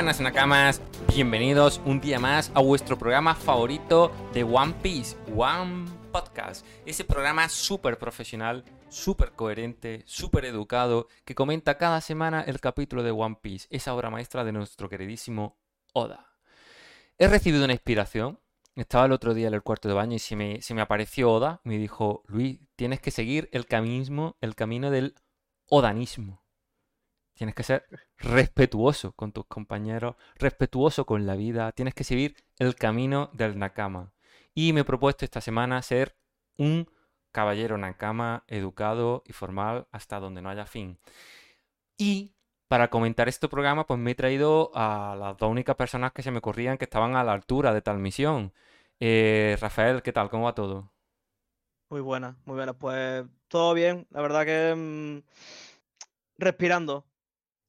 Buenas Nakamas, bienvenidos un día más a vuestro programa favorito de One Piece, One Podcast. Ese programa súper profesional, súper coherente, súper educado, que comenta cada semana el capítulo de One Piece, esa obra maestra de nuestro queridísimo Oda. He recibido una inspiración. Estaba el otro día en el cuarto de baño y se me, apareció Oda me dijo, Luis, tienes que seguir el, el camino del odanismo. Tienes que ser respetuoso con tus compañeros, respetuoso con la vida. Tienes que seguir el camino del Nakama. Y me he propuesto esta semana ser un caballero Nakama educado y formal hasta donde no haya fin. Y para comentar este programa, pues me he traído a las dos únicas personas que se me corrían que estaban a la altura de tal misión. Eh, Rafael, ¿qué tal? ¿Cómo va todo? Muy buena, muy buena. Pues todo bien. La verdad que mm, respirando.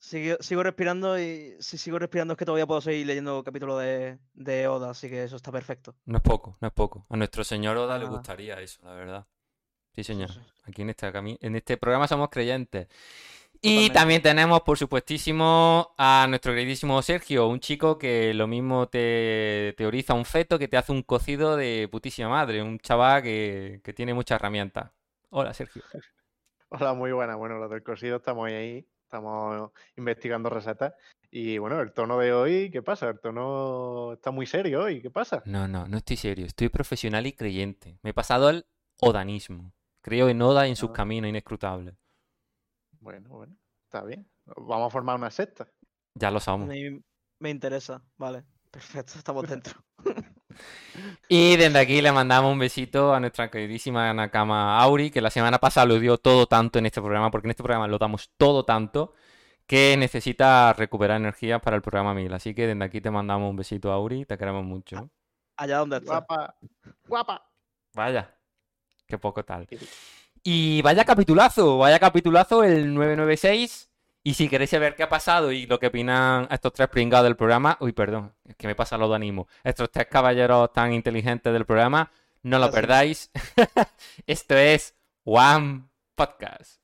Sigo, sigo respirando y si sigo respirando es que todavía puedo seguir leyendo capítulos de, de Oda, así que eso está perfecto. No es poco, no es poco. A nuestro señor Oda le gustaría eso, la verdad. Sí, señor. sí. Aquí en este, en este programa somos creyentes. Y también tenemos, por supuestísimo, a nuestro queridísimo Sergio, un chico que lo mismo te teoriza un feto que te hace un cocido de putísima madre, un chaval que, que tiene muchas herramientas. Hola, Sergio. Hola, muy buena. Bueno, lo del cosido estamos ahí, estamos investigando recetas. Y bueno, el tono de hoy, ¿qué pasa? El tono está muy serio hoy, ¿qué pasa? No, no, no estoy serio, estoy profesional y creyente. Me he pasado al odanismo. Creo en Oda y en sus Ah. caminos inescrutables. Bueno, bueno, está bien. Vamos a formar una secta. Ya lo somos. Me, me interesa, vale. Perfecto, estamos dentro. Y desde aquí le mandamos un besito a nuestra queridísima Nakama Auri, que la semana pasada lo dio todo tanto en este programa, porque en este programa lo damos todo tanto, que necesita recuperar energías para el programa 1000. Así que desde aquí te mandamos un besito, Auri, te queremos mucho. Allá donde está. Guapa, guapa. Vaya, qué poco tal. Y vaya capitulazo, vaya capitulazo el 996. Y si queréis saber qué ha pasado y lo que opinan estos tres pringados del programa, uy, perdón, es que me pasa lo de ánimo. Estos tres caballeros tan inteligentes del programa, no lo Así. perdáis. Esto es One Podcast.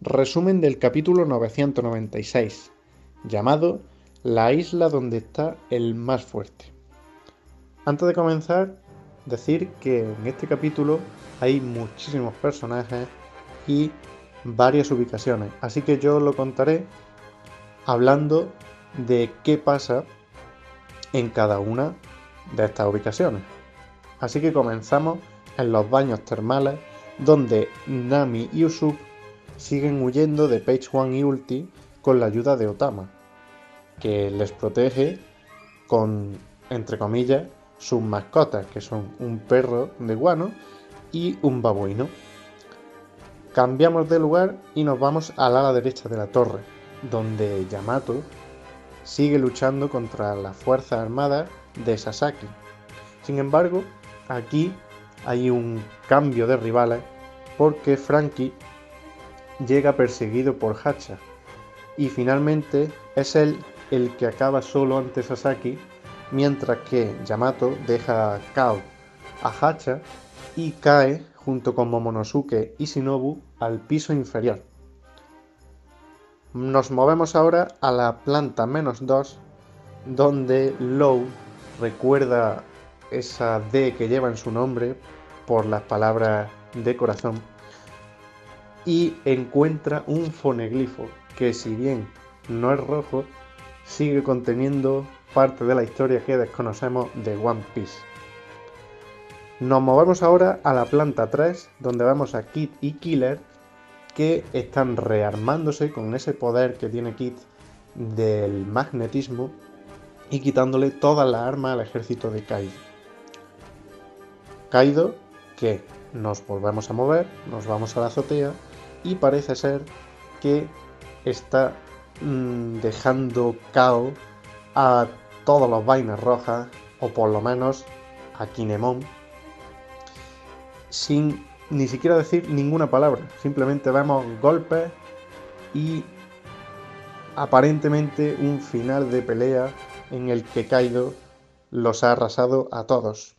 Resumen del capítulo 996, llamado La isla donde está el más fuerte. Antes de comenzar, decir que en este capítulo hay muchísimos personajes y varias ubicaciones, así que yo lo contaré hablando de qué pasa en cada una de estas ubicaciones. Así que comenzamos en los baños termales donde Nami y Usopp siguen huyendo de Page One y Ulti con la ayuda de Otama, que les protege con, entre comillas, sus mascotas, que son un perro de guano y un babuino. Cambiamos de lugar y nos vamos al ala derecha de la torre, donde Yamato sigue luchando contra las fuerzas armadas de Sasaki. Sin embargo, aquí hay un cambio de rivales porque Frankie llega perseguido por Hacha y finalmente es él el que acaba solo ante Sasaki mientras que Yamato deja a Kao a Hacha y cae junto con Momonosuke y Shinobu al piso inferior. Nos movemos ahora a la planta menos 2 donde Low recuerda esa D que lleva en su nombre por las palabras de corazón y encuentra un foneglifo que si bien no es rojo, sigue conteniendo parte de la historia que desconocemos de One Piece. Nos movemos ahora a la planta 3, donde vemos a Kid y Killer que están rearmándose con ese poder que tiene Kid del magnetismo y quitándole todas las armas al ejército de Kaido. Kaido, que nos volvemos a mover, nos vamos a la azotea y parece ser que está mm, dejando cao a todos los vainas rojas, o por lo menos a Kinemon, sin ni siquiera decir ninguna palabra. Simplemente vemos golpes y aparentemente un final de pelea en el que Kaido los ha arrasado a todos.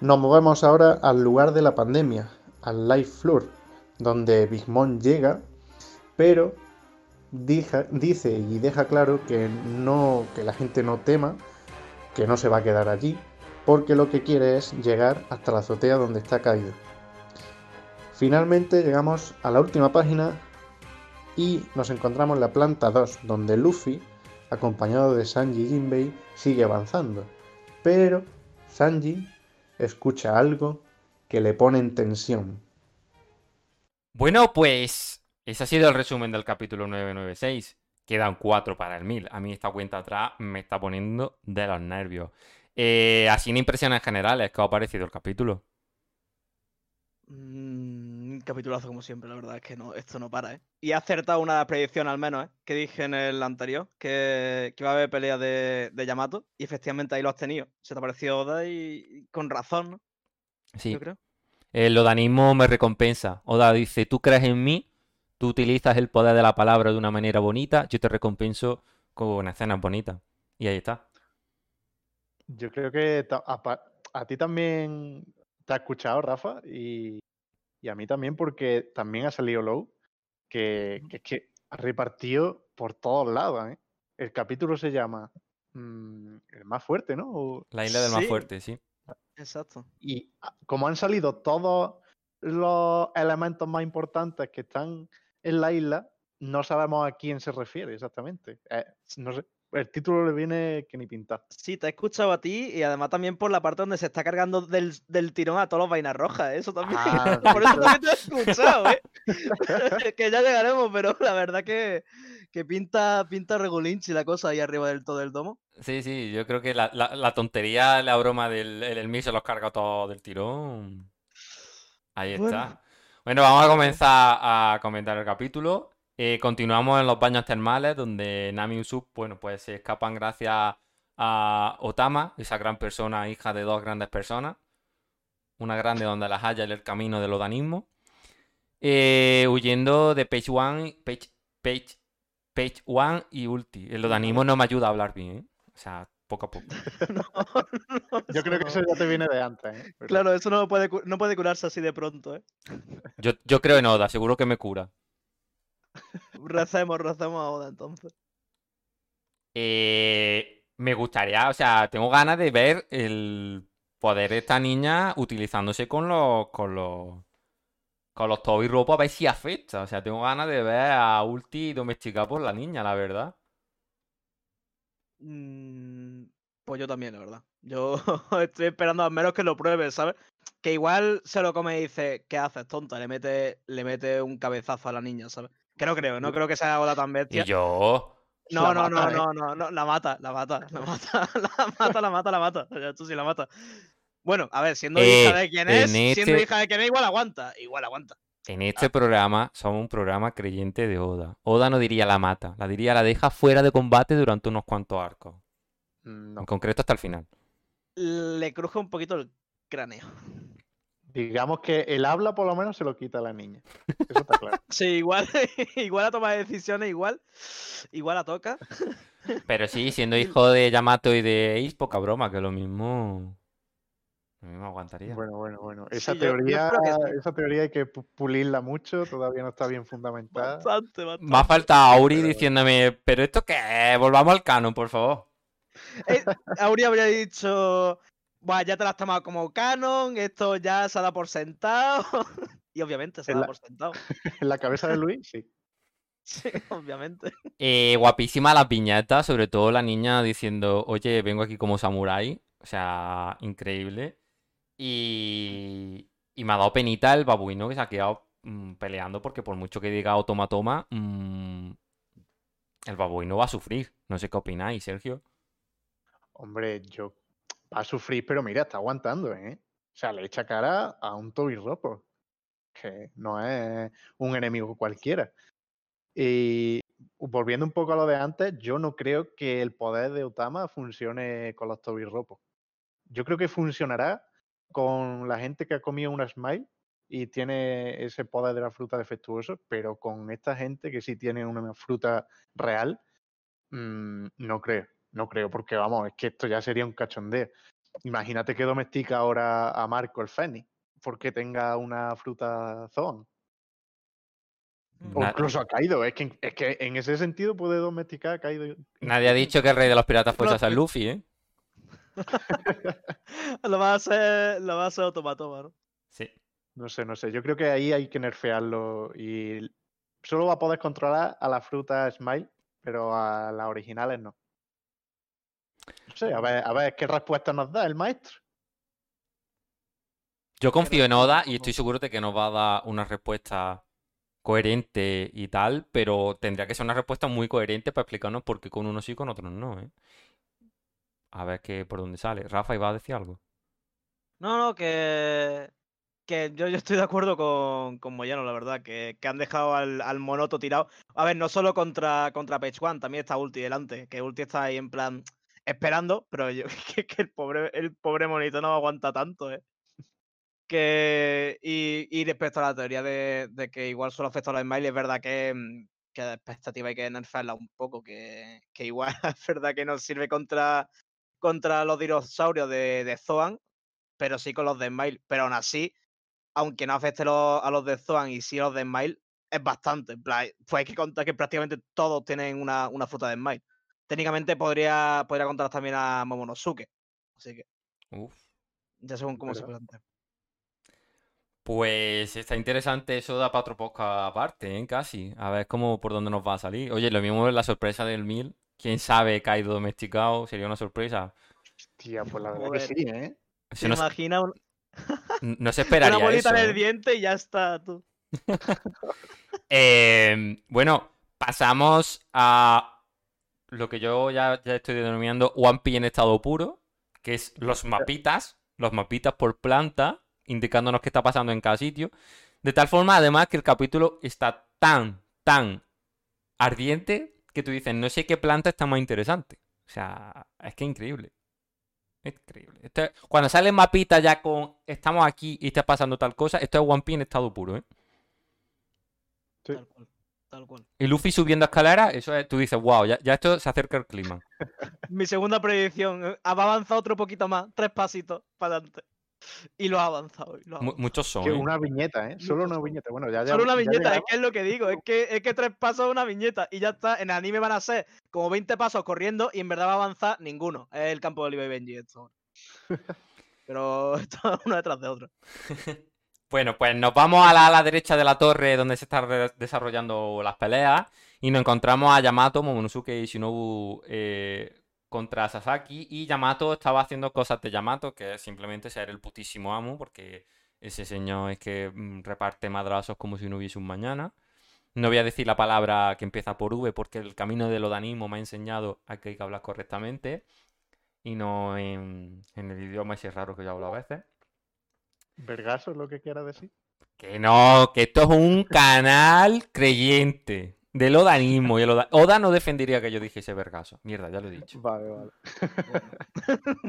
Nos movemos ahora al lugar de la pandemia, al Life Floor, donde Big Mom llega, pero dice y deja claro que no que la gente no tema, que no se va a quedar allí, porque lo que quiere es llegar hasta la azotea donde está caído. Finalmente llegamos a la última página y nos encontramos en la planta 2, donde Luffy, acompañado de Sanji y Jinbei, sigue avanzando. Pero Sanji escucha algo que le pone en tensión. Bueno, pues ese ha sido el resumen del capítulo 996. Quedan cuatro para el 1000. A mí esta cuenta atrás me está poniendo de los nervios. Eh, así en impresiones generales, ¿qué os ha parecido el capítulo? Mm, capitulazo como siempre, la verdad es que no, esto no para, ¿eh? Y he acertado una predicción al menos, ¿eh? Que dije en el anterior, que, que iba a haber pelea de, de Yamato, y efectivamente ahí lo has tenido. Se te apareció Oda y, y con razón, ¿no? Sí, Yo creo. el odanismo me recompensa. Oda dice, tú crees en mí, tú utilizas el poder de la palabra de una manera bonita, yo te recompenso con escenas bonitas. Y ahí está. Yo creo que a, ti también te ha escuchado, Rafa, y, y a mí también, porque también ha salido Low, que, que es que ha repartido por todos lados. ¿eh? El capítulo se llama mm, El más fuerte, ¿no? O- La isla del más fuerte, sí. Exacto. Y a- como han salido todos los elementos más importantes que están en la isla, no sabemos a quién se refiere exactamente. Eh, no sé, el título le viene que ni pintar. Sí, te he escuchado a ti y además también por la parte donde se está cargando del, del tirón a todos los vainas rojas, ¿eh? eso también. Ah, por eso también te he escuchado, ¿eh? que ya llegaremos, pero la verdad que, que pinta, pinta regulinchi la cosa ahí arriba del todo el domo. Sí, sí, yo creo que la, la- la tontería, la broma del el, se los carga todos del tirón. Ahí Bueno. está. Bueno, vamos a comenzar a comentar el capítulo. Eh, continuamos en los baños termales, donde Nami y Usopp, bueno, pues se escapan gracias a Otama, esa gran persona, hija de dos grandes personas. Una grande donde las haya en el camino del odanismo. Eh, huyendo de Page One, Page, Page, Page One y Ulti. El odanismo no me ayuda a hablar bien, ¿eh? O sea, poco a poco. No, no, Yo creo que eso no. ya te viene de antes. ¿eh? Pero- Claro, eso no puede, no puede curarse así de pronto, ¿eh? Yo, yo creo en Oda, seguro que me cura. Recemos, recemos a Oda entonces. Eh, me gustaría, o sea, tengo ganas de ver el poder de esta niña utilizándose con los, con los, con los Toby Ropo a ver si afecta. O sea, tengo ganas de ver a Ulti domesticada por la niña, la verdad. Mm, Pues yo también, la verdad. Yo estoy esperando al menos que lo pruebe, ¿sabes? Que igual se lo come y dice, ¿qué haces, tonta? Le mete, le mete un cabezazo a la niña, ¿sabes? Que no creo, no creo que sea Oda tan Y bestia. yo, No, no, no, mata, ¿eh? no, no, no, la mata, la mata, la mata, la mata, la mata, la mata. Tú sí la mata. Bueno, a ver, siendo Eh, hija de quien es, en siendo este- hija de quien es, igual aguanta, igual aguanta. en este programa somos un programa creyente de Oda. Oda no diría la mata, la diría la deja fuera de combate durante unos cuantos arcos. Mm, No. En concreto hasta el final. Le cruje un poquito el cráneo. Digamos que el habla por lo menos se lo quita a la niña. Eso está claro. Sí, igual, igual a tomar decisiones, igual, igual a toca. Pero sí, siendo hijo de Yamato y de Ace, poca broma, que lo mismo. Lo mismo aguantaría. Bueno, bueno, bueno. Esa Sí, yo- yo teoría, que esa teoría hay que pu- pulirla mucho, todavía no está bien fundamentada. Bastante, bastante. Me ha faltado Auri Pero- diciéndome, ¿pero esto qué? Volvamos al canon, por favor. Eh, Auri habría dicho, Buah, ya te la has tomado como canon, esto ya se da por sentado. y obviamente se En da la- por sentado. En la cabeza de Luis, sí. Sí, obviamente. Eh, guapísima la piñata, sobre todo la niña diciendo, oye, vengo aquí como samurái. O sea, increíble. Y, y me ha dado penita el babuino que se ha quedado mm, peleando porque por mucho que diga o toma, toma, mm, el babuino va a sufrir. No sé qué opináis, Sergio. Hombre, yo va a sufrir, pero mira, está aguantando, ¿eh? O sea, le echa cara a un Toby que no es un enemigo cualquiera. Y volviendo un poco a lo de antes, yo no creo que el poder de Otama funcione con los Toby. Yo creo que funcionará con la gente que ha comido una Smile y tiene ese poder de la fruta defectuoso, pero con esta gente que sí tiene una fruta real, mm, no creo. No creo, porque vamos, es que esto ya sería un cachondeo. Imagínate que domestica ahora a Marco el Fénix, porque tenga una fruta Zoan. O incluso a Kaido. Es que, es que en ese sentido puede domesticar a Kaido. Nadie ha dicho que el rey de los piratas fuese a ser Propio. Luffy, ¿eh? Lo va a hacer, lo va a hacer automatoma, ¿no? Sí. No sé, no sé. Yo creo que ahí hay que nerfearlo y solo va a poder controlar a la fruta Smile, pero a las originales no. No sé, a ver, a ver qué respuesta nos da el maestro. Yo confío en Oda y estoy seguro de que nos va a dar una respuesta coherente y tal, pero tendría que ser una respuesta muy coherente para explicarnos por qué con unos sí y con otros no, ¿eh? A ver qué por dónde sale. Rafa, ¿iba a decir algo? No, no, que, que yo, yo estoy de acuerdo con, con Moyano, la verdad, que, que han dejado al, al monoto tirado. A ver, no solo contra, contra Page One, también está Ulti delante, que Ulti está ahí en plan esperando, pero yo, que, que el, pobre, el pobre monito no aguanta tanto, ¿eh? Que, y, y respecto a la teoría de, que igual solo afecta a los smileys, es verdad que, mm, que la expectativa hay que nerfearla un poco, que, que igual es verdad que no sirve contra, contra los dinosaurios de, de Zoan, pero sí con los de Smile. Pero aún así, aunque no afecte a los de Zoan y sí a los de Smile, es bastante. Pues hay que contar que prácticamente todos tienen una, una fruta de Smile. Técnicamente podría, podría contar también a Momonosuke. Así que Uf. ya según cómo se plantea. Pues está interesante, eso da para otro podcast aparte, ¿eh? Casi. A ver cómo por dónde nos va a salir. Oye, lo mismo es la sorpresa del mil. Quién sabe, Kaido domesticado, sería una sorpresa. Hostia, pues la verdad Joder. que sí, ¿eh? Eso ¿Te no, se- imaginas un- no se una esperaría bolita eso. en el ¿eh? diente y ya está tú? Eh, bueno, pasamos a lo que yo ya, ya estoy denominando One Piece en estado puro, que es los mapitas, los mapitas por planta, indicándonos qué está pasando en cada sitio. De tal forma, además, que el capítulo está tan, tan ardiente que tú dices, no sé qué planta está más interesante. O sea, es que increíble. Es increíble. Esto es- cuando sale el mapita ya con estamos aquí y está pasando tal cosa, esto es One Piece en estado puro, ¿eh? Sí. Tal cual. Tal cual. Y Luffy subiendo escaleras, eso es, tú dices, wow, ya, ya esto se acerca al clima. Mi segunda predicción. eh, Ha avanzado otro poquito más, tres pasitos para adelante. Y lo ha avanzado. y lo ha Mu- avanzado. muchos son, Que ¿eh? una viñeta, ¿eh? Solo una viñeta. Bueno, ya, ya Solo una ya viñeta, es que es lo que digo. Es que, es que tres pasos es una viñeta. Y ya está. En anime van a ser como 20 pasos corriendo y en verdad va a avanzar ninguno. Es el campo de Oliver y Benji esto. Pero esto es uno detrás de otro. Bueno, pues nos vamos a la derecha de la torre donde se están desarrollando las peleas y nos encontramos a Yamato, Momonosuke y Shinobu eh, contra Sasaki y Yamato estaba haciendo cosas de Yamato, que es simplemente ser el putísimo amo, porque ese señor es que mm, reparte madrazos como si no hubiese un mañana. No voy a decir la palabra que empieza por V porque el camino del odanismo me ha enseñado a que hay que hablar correctamente y no en, en el idioma ese raro que yo hablo a veces. Vergaso es lo que quiera decir. Que no, que esto es un canal creyente del odanismo. Y el Oda, Oda no defendería que yo dijese vergaso. Mierda, ya lo he dicho. Vale, vale.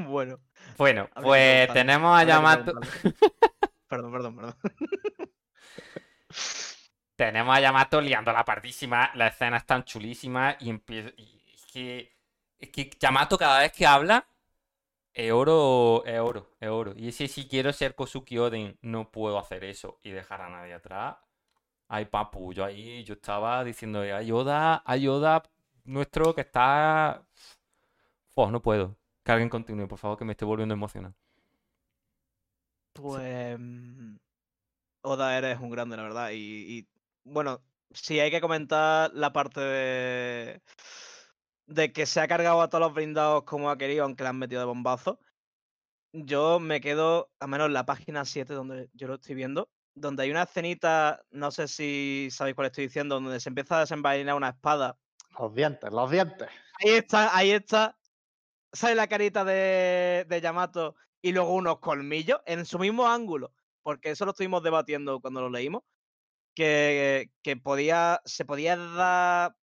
bueno. Bueno, pues tenemos a Yamato. Perdón, perdón, perdón. Tenemos a Yamato liando la pardísima. Las escenas están chulísimas. Y empieza. y es que. Es que Yamato cada vez que habla. Es oro, es oro, es oro. Y ese si quiero ser Kosuki Oden, no puedo hacer eso y dejar a nadie atrás. Ay, papu, yo ahí, yo estaba diciendo, ay, Oda, ay, Oda, nuestro que está... Fua, no puedo. Que alguien continúe, por favor, que me esté volviendo emocional. Pues. mm, Oda eres un grande, la verdad. Y, bueno, si hay que comentar la parte de. De que se ha cargado a todos los blindados como ha querido, aunque le han metido de bombazo. Yo me quedo, a menos en la página 7, donde yo lo estoy viendo, donde hay una escenita, no sé si sabéis cuál estoy diciendo, donde se empieza a desenvainar una espada. Los dientes, los dientes. Ahí está, ahí está. Sale la carita de, de Yamato y luego unos colmillos en su mismo ángulo. Porque eso lo estuvimos debatiendo cuando lo leímos. Que, que podía, se podía dar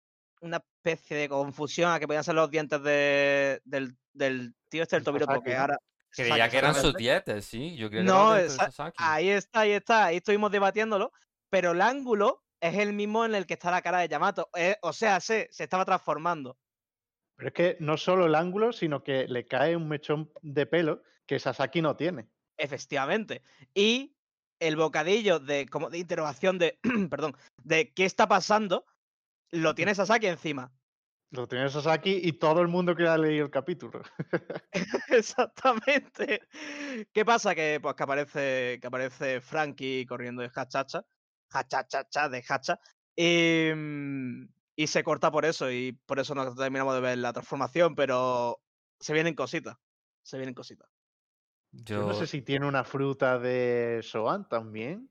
una especie de confusión a que podían ser los dientes de, del, del tío este del El Tobiro, porque ahora. Creía Sasaki, que eran sus dietes, sí. Yo creía que No, dientes esa- Sasaki. ahí está, ahí está, ahí estuvimos debatiéndolo, pero el ángulo es el mismo en el que está la cara de Yamato. eh, o sea, se, se estaba transformando. Pero es que no solo el ángulo, sino que le cae un mechón de pelo que Sasaki no tiene. Efectivamente. Y el bocadillo de, como de interrogación de, perdón, de qué está pasando, lo tiene Sasaki encima. Lo tiene Sasaki y todo el mundo quiere leer el capítulo. Exactamente. ¿Qué pasa? Que pues que aparece, que aparece Frankie corriendo de hachacha, hachachacha de hacha, y, mm, y se corta por eso, y por eso no terminamos de ver la transformación, pero se vienen cositas. Se vienen cositas. Yo no sé si tiene una fruta de Soan también.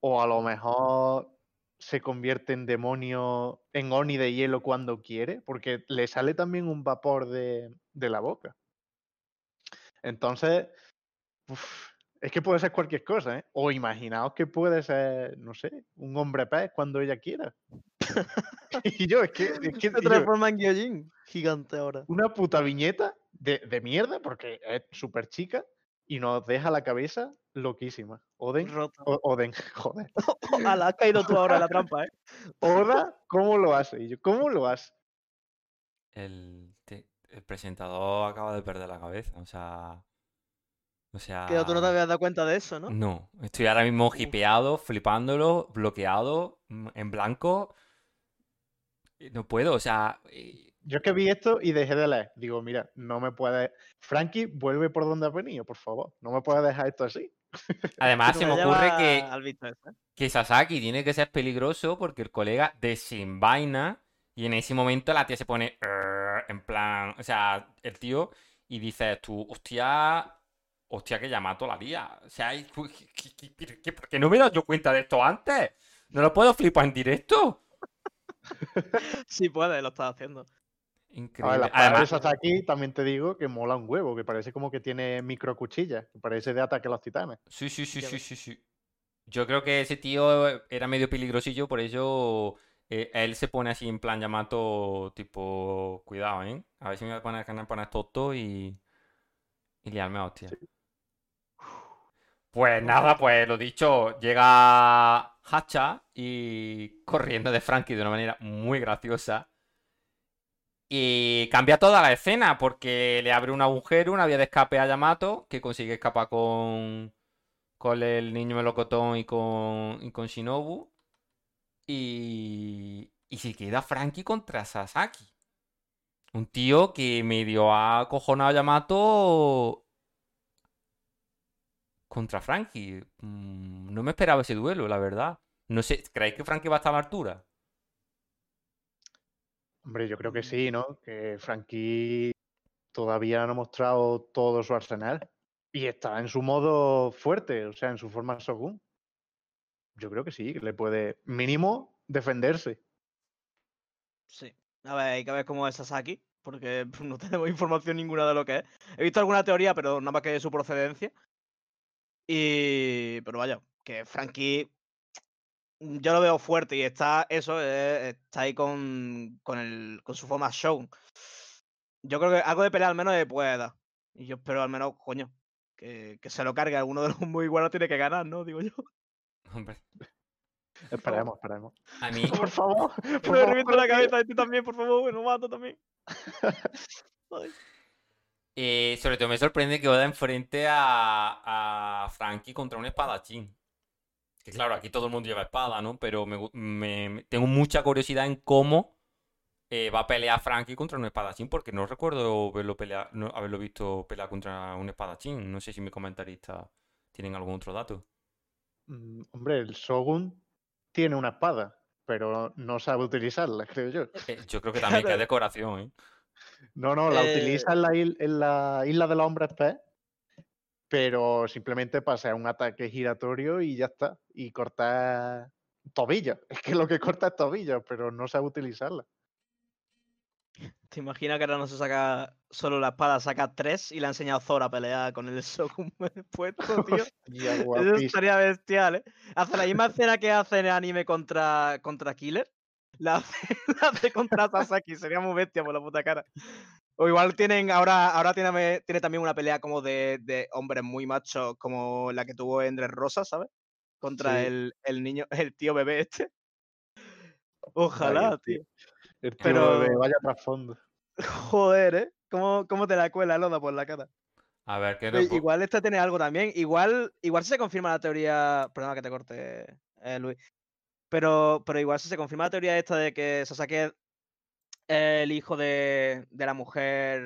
O a lo mejor se convierte en demonio, en Oni de hielo cuando quiere, porque le sale también un vapor de, de la boca. Entonces, uf, es que puede ser cualquier cosa, ¿eh? O imaginaos que puede ser, no sé, un hombre pez cuando ella quiera. y yo, es que. Es que Se transforma en Gyojin, gigante ahora. Una puta viñeta de, de mierda, porque es súper chica, y nos deja la cabeza loquísima. Oden. O- Oden, joder. Ojalá has caído tú ahora en la trampa, ¿eh? Oda, ¿cómo lo hace? Y yo, ¿cómo lo hace? El, el presentador acaba de perder la cabeza, o sea... O sea... Que tú no te habías dado cuenta de eso, ¿no? No, estoy ahora mismo hipeado, flipándolo, bloqueado, mm, en blanco. No puedo, o sea... Yo es que vi esto y dejé de leer. Digo, mira, no me puede. Frankie, vuelve por donde has venido, por favor. No me puedes dejar esto así. Además, se me ocurre que, ¿eh? que Sasaki tiene que ser peligroso porque el colega desenvaina y en ese momento la tía se pone en plan, o sea, el tío y dices tú, hostia, hostia que ya mato a la tía. O sea, y- ¿qué- qué- qué- qué- ¿por qué no me he dado yo cuenta de esto antes? ¿No lo puedo flipar en directo? Sí puede, lo estás haciendo. A ver, Increíble. las Además, esas aquí también te digo que mola un huevo, que parece como que tiene micro cuchillas, que parece de ataque a los titanes. Sí, sí, sí, sí, sí, sí. Yo creo que ese tío era medio peligrosillo, por eso eh, él se pone así en plan Yamato, tipo, cuidado, ¿eh? A ver si me voy a poner, a poner tonto y, y liarme a hostia. Pues nada, pues lo dicho, llega Hacha y corriendo de Frankie de una manera muy graciosa. Y cambia toda la escena porque le abre un agujero, una vía de escape a Yamato, que consigue escapar con, con el niño melocotón y con, y con Shinobu. Y, y se queda Frankie contra Sasaki. Un tío que medio ha acojonado a Yamato contra Frankie. Mm, No me esperaba ese duelo, la verdad. No sé, ¿creéis que Frankie va a estar a la altura? Hombre, yo creo que sí, ¿no? Que Frankie todavía no ha mostrado todo su arsenal y está en su modo fuerte, o sea, en su forma Shogun. Yo creo que sí, que le puede mínimo defenderse. Sí. A ver, hay que ver cómo es Sasaki, porque no tenemos información ninguna de lo que es. He visto alguna teoría, pero nada más que de su procedencia. Y. Pero vaya, que Frankie. Yo lo veo fuerte y está eso, eh, está ahí con, con, el, con su forma show. Yo creo que algo de pelea al menos le puede dar. Y yo espero al menos, coño, que, que se lo cargue. Alguno de los muy buenos tiene que ganar, ¿no? Digo yo. Hombre, Esperemos, esperemos. a mí, Por favor, por Me favor, reviento la cabeza a ti también, por favor, me lo mato también. Eh, sobre todo me sorprende que Oda enfrente a, a Frankie contra un espadachín. Que claro, aquí todo el mundo lleva espada, ¿no? Pero me, gu- me- me- tengo mucha curiosidad en cómo eh, va a pelear Frankie contra un espadachín, porque no recuerdo verlo pelear, no, haberlo visto pelear contra un espadachín. No sé si mis comentaristas tienen algún otro dato. Mm, Hombre, el Shogun tiene una espada, pero no sabe utilizarla, creo yo. Eh, yo creo que también que es decoración, ¿eh? No, no, la Eh, utiliza en la, il- en la isla de los hombres pez, pero simplemente pasa un ataque giratorio y ya está. Y corta tobillos. Es que lo que corta es tobillos, pero no sabe utilizarla. ¿Te imaginas que ahora no se saca solo la espada, saca tres y le ha enseñado a Zora a pelear con el Shogun puesto, tío? Hostia, Eso estaría bestial, ¿eh? Hace la misma escena que hace en el anime contra, contra Killer. La hace, la hace contra Sasaki, sería muy bestia por la puta cara. O igual tienen, ahora, ahora tiene, tiene también una pelea como de, de hombres muy machos, como la que tuvo en Rosa, ¿sabes? Contra Sí. el, el niño, el tío bebé este. Ojalá, tío. El tío Pero- bebé, vaya trasfondo. Joder, ¿eh? ¿Cómo, cómo te la cuela Loda por la cara? A ver, ¿qué no- Igual este tiene algo también. Igual, igual si se confirma la teoría. Perdona que te corte, eh, Luis. Pero, pero igual si se confirma la teoría esta de que Sasaki es el hijo de, de la mujer.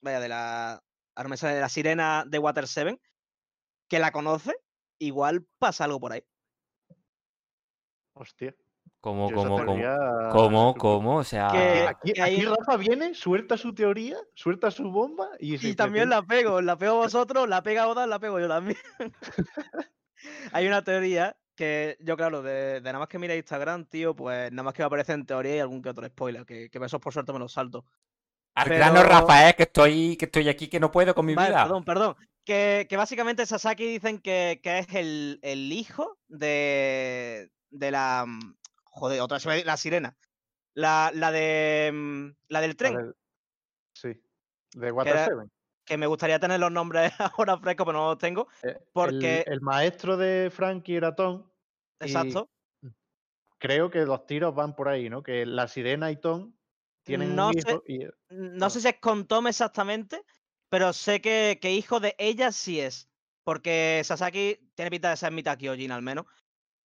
Vaya, de la. ahora me sale de la sirena de Water 7. Que la conoce. Igual pasa algo por ahí. Hostia. ¿Cómo, yo cómo, cómo? teoría ¿Cómo, cómo? O sea, Que- Aquí, que hay- aquí Rafa viene, suelta su teoría, suelta su bomba y, se Y también la pego, la pego vosotros, la pega Oda, la pego yo también. Hay una teoría que yo, claro, de, de nada más que mira Instagram, tío, pues nada más que me aparece en teoría y algún que otro spoiler, que, que esos por suerte me los salto. al grano, pero- Rafael, que estoy, que estoy aquí, que no puedo con mi Vale, vida. perdón, perdón. Que, que básicamente Sasaki dicen que, que es el, el hijo de, de la... mm, Joder, otra la sirena. La, la de... mm, La del la tren. del- Sí, de Water Seven. Que me gustaría tener los nombres ahora frescos, pero no los tengo. Eh, porque- El, el maestro de Frankie era Tom. Exacto. Creo que los tiros van por ahí, ¿no? Que la sirena y Tom tienen No un sé- hijo y No Ah. sé si es con Tom exactamente, pero sé que, que hijo de ella sí es. Porque Sasaki tiene pinta de ser mitad Kyojin al menos.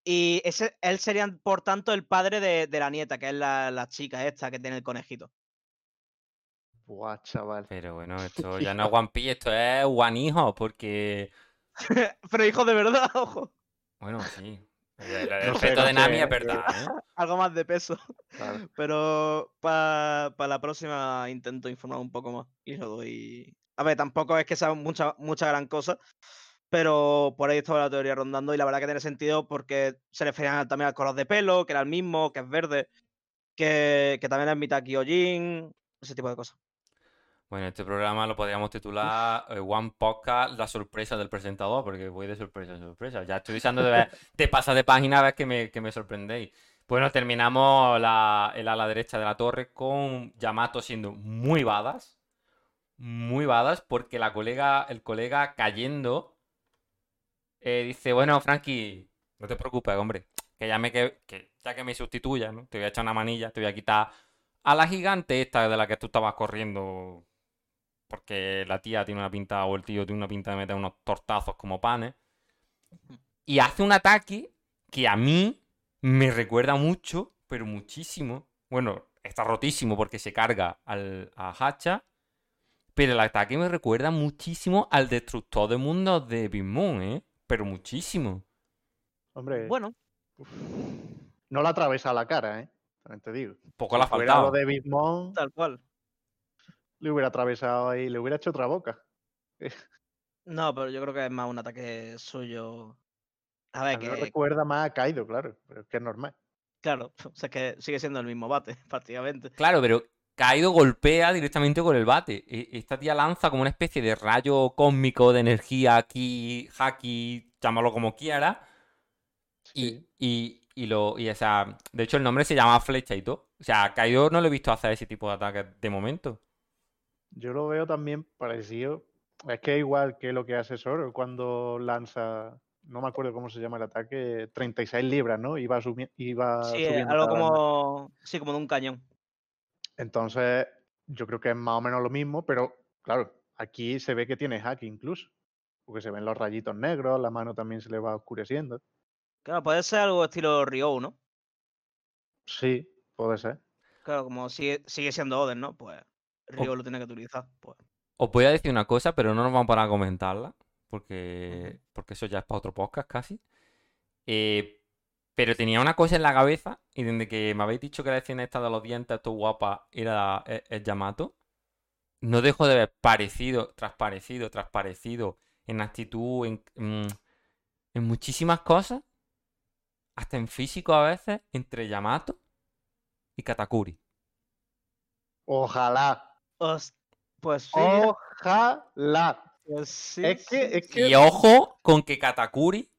Y ese, él sería, por tanto, el padre de, de la nieta, que es la, la chica esta que tiene el conejito. Buah, chaval. Pero bueno, esto ya no es One Piece, esto es One Hijo, porque. pero hijo de verdad, ojo. Bueno, sí. El, el- el No sé, efecto no de Nami sé, es verdad, ¿eh? Algo más de peso. Pero para la próxima intento informar un poco más y lo doy. A ver, tampoco es que sea mucha, mucha gran cosa, pero por ahí estaba la teoría rondando y la verdad que tiene sentido porque se referían también al color de pelo, que era el mismo, que es verde, que, que también es mitad Kyojin, ese tipo de cosas. Bueno, este programa lo podríamos titular eh, One Podcast, la sorpresa del presentador, porque voy de sorpresa en sorpresa. Ya estoy deseando de, ver, de pasar de página a ver que me, que me sorprendéis. Bueno, terminamos la, el ala derecha de la torre con Yamato siendo muy badas. Muy badas, porque la colega, el colega cayendo eh, dice, bueno, Frankie, no te preocupes, hombre, que ya me que, que ya que me sustituya, ¿no? Te voy a echar una manilla, te voy a quitar a la gigante esta de la que tú estabas corriendo. Porque la tía tiene una pinta, o el tío tiene una pinta de meter unos tortazos como panes. Y hace un ataque que a mí me recuerda mucho, pero muchísimo. Bueno, está rotísimo porque se carga al, a Hacha. Pero el ataque me recuerda muchísimo al destructor de mundos de Big Moon, ¿eh? Pero muchísimo. Hombre, Bueno, no la atravesa la cara, ¿eh? También te digo. Poco lo faltado. de Big Mom, tal cual. Le hubiera atravesado ahí, le hubiera hecho otra boca. No, pero yo creo que es más un ataque suyo. A A ver, mí me que recuerda más a Kaido, claro, pero es que es normal. claro, o sea, es que sigue siendo el mismo bate, prácticamente. Claro, pero Kaido golpea directamente con el bate. E- Esta tía lanza como una especie de rayo cósmico de energía aquí, haki, llámalo como quiera. Y, Sí. y, y lo, y, o sea, de hecho el nombre se llama flecha y todo. O sea, a Kaido no lo he visto hacer ese tipo de ataques de momento. Yo lo veo también parecido. Es que es igual que lo que hace Zoro cuando lanza, no me acuerdo cómo se llama el ataque, 36 libras, ¿no? Iba, iba Sí, subiendo algo como. Sí, como de un cañón. Entonces, yo creo que es más o menos lo mismo, pero claro, aquí se ve que tiene hack incluso. Porque se ven los rayitos negros, la mano también se le va oscureciendo. Claro, puede ser algo estilo Ryo, ¿no? Sí, puede ser. Claro, como sigue, sigue siendo Oden, ¿no? Pues Ryo lo tiene que utilizar. Pues. Os voy a decir una cosa, pero no nos vamos a parar a comentarla. Porque, porque eso ya es para otro podcast casi. Eh, pero tenía una cosa en la cabeza. Y desde que me habéis dicho que la escena esta de los dientes, esto guapa, era el, el Yamato. No dejo de ver parecido, tras parecido, tras parecido. En actitud, en, en, en muchísimas cosas. Hasta en físico a veces. Entre Yamato y Katakuri. Ojalá. Os- pues sí. Ojalá. pues sí, Es que, sí, es que Y ojo con que Katakuri.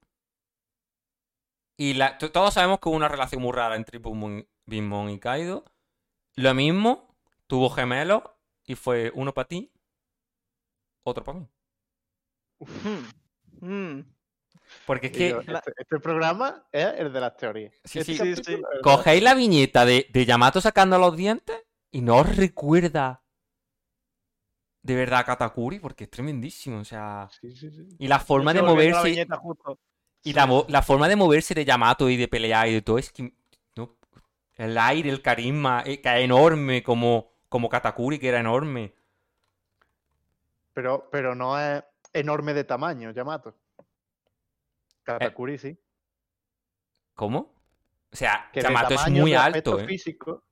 Y la, to- todos sabemos que hubo una relación muy rara entre Mom y Kaido. Lo mismo, tuvo gemelos y fue uno para ti, otro para mí. Hmm, hmm. Porque es que este, este programa es el de las teorías. Sí, Este sí. Cogéis la viñeta de, de Yamato sacando los dientes y no os recuerda de verdad a Katakuri porque es tremendísimo, o sea... Sí, sí, sí. Y la forma de la moverse... justo. Y la, la forma de moverse de Yamato y de pelear y de todo es que... no, el aire, el carisma, eh, que es enorme como, como Katakuri, que era enorme. Pero, pero no es enorme de tamaño, Yamato. Eh. Katakuri sí. ¿Cómo? O sea, Que Yamato es muy alto, ¿eh? físico,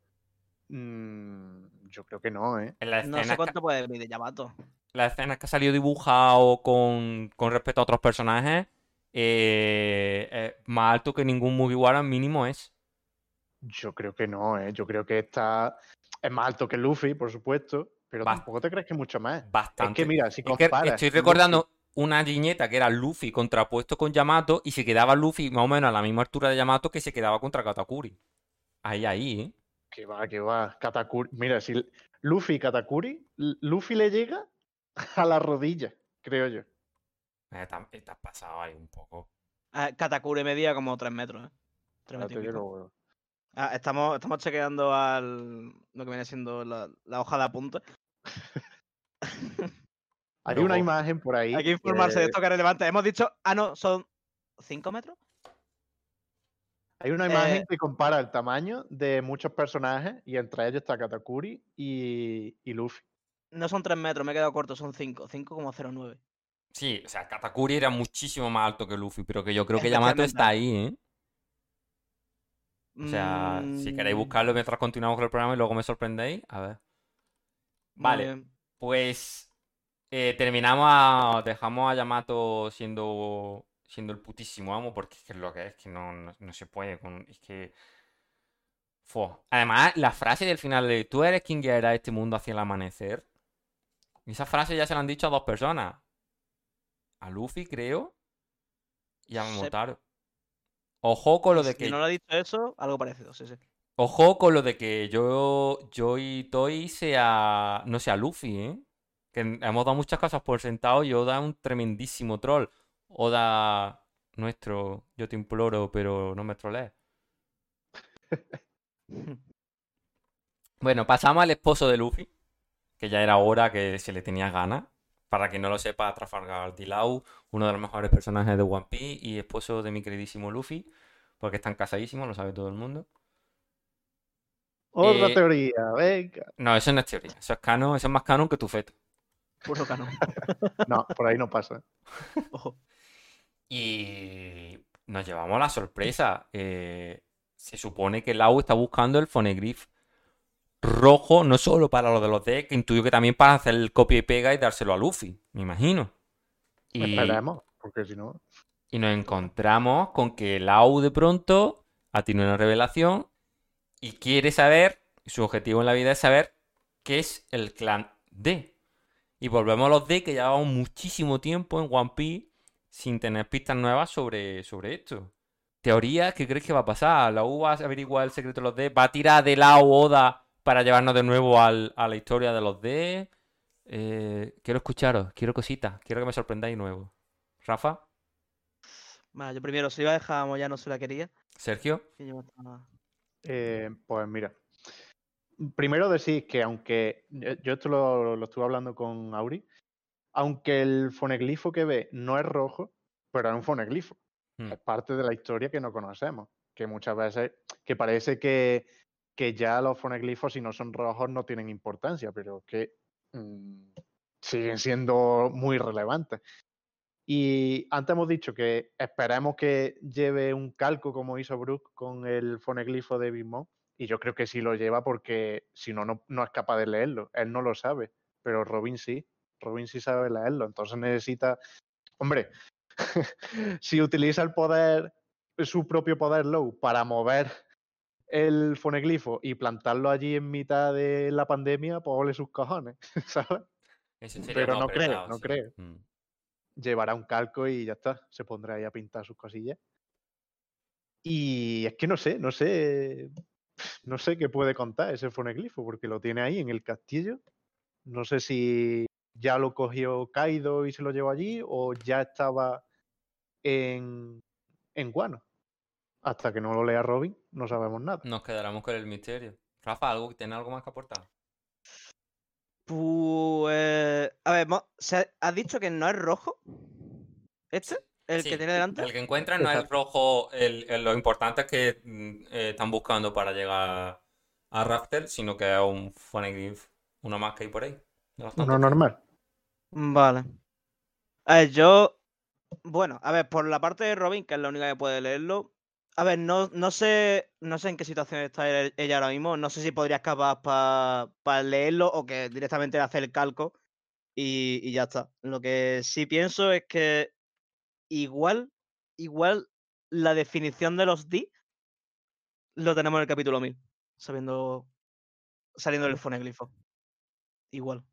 mm, yo creo que no, ¿eh? En la No sé que, cuánto puede medir Yamato. la escena que ha salido dibujado con, con respecto a otros personajes, eh, es más alto que ningún Mugiwara mínimo es. Yo creo que no, ¿eh? Yo creo que está... Es más alto que Luffy, por supuesto, pero tampoco te crees que mucho más. Bastante. Es que mira, si Es que comparas... estoy Luffy- recordando una viñeta que era Luffy contrapuesto con Yamato y se quedaba Luffy más o menos a la misma altura de Yamato que se quedaba contra Katakuri. Ahí, ahí, ¿eh? Que va, que va. Katakuri. Mira, si Luffy y Katakuri, Luffy le llega a la rodilla, creo yo. Eh, te has- te has pasado ahí un poco. Ah, Katakuri medía como 3 metros, ¿eh? Tres Espérate metros y que pico. lo- Ah, estamos, estamos chequeando al, lo que viene siendo la, la hoja de apunte. Hay Luego- una imagen por ahí. Hay que informarse de esto que es relevante. Hemos dicho, ah, no, son 5 metros. Hay una imagen Eh, que compara el tamaño de muchos personajes y entre ellos está Katakuri y, y Luffy. No son 3 metros, me he quedado corto, son 5. 5,09. Sí, o sea, Katakuri era muchísimo más alto que Luffy, pero que yo creo que Yamato está ahí, ¿eh? O sea, si queréis Mm, buscarlo mientras continuamos con el programa y luego me sorprendéis, a ver. Vale, pues eh, terminamos a... Dejamos a Yamato siendo siendo el putísimo amo, porque es que es lo que es, que no, no, no se puede. Con, es que... Fua. Además, la frase del final de tú eres quien guiará este mundo hacia el amanecer. Esa frase ya se la han dicho a dos personas. A Luffy, creo, y a. Momotaro. Ojo con lo de Si que no lo ha dicho eso, algo parecido, sí, sí. Ojo con lo de que yo, yo y Toy sea, no sea Luffy, ¿eh? Que hemos dado muchas cosas por sentado y Oda es un tremendísimo troll. Oda nuestro, yo te imploro, pero no me trolees. Bueno, pasamos al esposo de Luffy, que ya era hora que se le tenía ganas. Para quien no lo sepa, Trafalgar Dilau, uno de los mejores personajes de One Piece y esposo de mi queridísimo Luffy, porque están casadísimos, lo sabe todo el mundo. Otra Eh, teoría, venga. No, eso no es teoría. Eso es canon, eso es más canon que tu feto. Puro canon. No, por ahí no pasa. Ojo. Y nos llevamos la sorpresa. eh, se supone que Lau está buscando el Phoneglyph rojo, no solo para lo de los D, que intuyo que también para hacer el copia y pega y dárselo a Luffy, me imagino. Y, Esperemos, porque si no. y nos encontramos con que Lau de pronto ha tenido una revelación y quiere saber, y su objetivo en la vida es saber qué es el clan D. Y volvemos a los D que llevamos muchísimo tiempo en One Piece sin tener pistas nuevas sobre, sobre esto. Teoría, ¿qué crees que va a pasar? ¿La U va a averiguar el secreto de los D? ¿Va a tirar de Lau Oda para llevarnos de nuevo al- a la historia de los D? Eh, quiero escucharos, quiero cositas, quiero que me sorprendáis nuevo. Rafa, Vale, yo primero, si iba a dejar a Moyano se la quería. Sergio. Eh, pues mira. Primero decir que aunque. Yo yo esto lo, lo estuve hablando con Auri. Aunque el foneglifo que ve no es rojo, pero es un foneglifo. Hmm. Es parte de la historia que no conocemos. Que muchas veces. Que parece que, que ya los foneglifos, si no son rojos, no tienen importancia, pero que mm, siguen siendo muy relevantes. Y antes hemos dicho que esperemos que lleve un calco como hizo Brook con el foneglifo de Big Mom. Y yo creo que sí lo lleva porque si no, no, no es capaz de leerlo. Él no lo sabe, pero Robin sí. Robin sí sabe leerlo. Entonces necesita. Hombre, si utiliza el poder, su propio poder low, para mover el foneglifo y plantarlo allí en mitad de la pandemia, pues ole sus cojones, ¿sabes? Eso sería Pero no creo, apretado, no sí. creo. Mm. llevará un calco y ya está, se pondrá ahí a pintar sus cosillas. Y es que no sé, no sé, no sé qué puede contar ese foneglifo, porque lo tiene ahí en el castillo. No sé si ya lo cogió Kaido y se lo llevó allí o ya estaba en, en Guano. Hasta que no lo lea Robin, no sabemos nada. Nos quedaremos con el misterio. Rafa, ¿algo, ¿tiene algo más que aportar? Pues. A ver, ¿has dicho que no es rojo? ¿Este? ¿El Sí, que tiene delante? El que encuentran no es rojo, el, el- lo importante es que mm, eh, están buscando para llegar a Raftel, sino que es un Phoneglyph, uno más que hay por ahí. tantos Uno normal. Vale. A ver, yo. Bueno, a ver, por la parte de Robin, que es la única que puede leerlo. A ver, no, no sé. No sé en qué situación está ella ahora mismo. No sé si podría escapar para leerlo o que directamente hacer el calco y, y ya está. Lo que sí pienso es que igual, igual la definición de los D lo tenemos en el capítulo 1000. Sabiendo. Saliendo del foneglifo. Igual.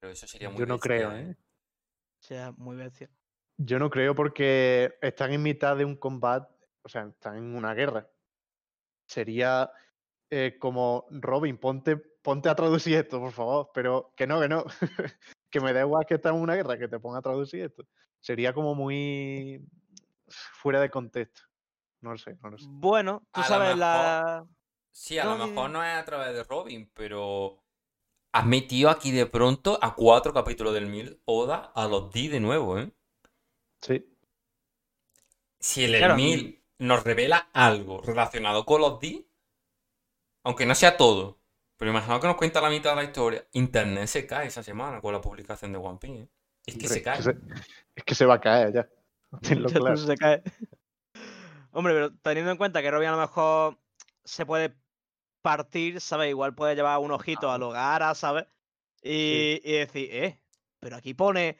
Pero eso sería muy Yo no bestia, creo, ¿eh? ¿eh? O sea, muy bestia. Yo no creo porque están en mitad de un combate, o sea, están en una guerra. Sería eh, como, Robin, ponte, ponte a traducir esto, por favor, pero que no, que no, que me da igual que estás en una guerra, que te ponga a traducir esto. Sería como muy fuera de contexto. No lo sé, no lo sé. Bueno, tú A sabes mejor- la. Sí, a No, lo mejor no es a través de Robin, pero has metido aquí de pronto a cuatro capítulos del 1000 Oda a los D de nuevo, ¿eh? Sí, Si el Claro, 1000 nos revela algo relacionado con los D, aunque no sea todo, pero imagino que nos cuenta la mitad de la historia, Internet se cae esa semana con la publicación de One Piece. ¿eh? Es que hombre, se cae. Es que se, es que se va a caer ya. Tenlo Ya claro. se cae. Hombre, pero teniendo en cuenta que Robin a lo mejor se puede partir, ¿sabes? Igual puede llevar un ojito al hogar, ¿sabes? Y, y decir, eh, pero aquí pone.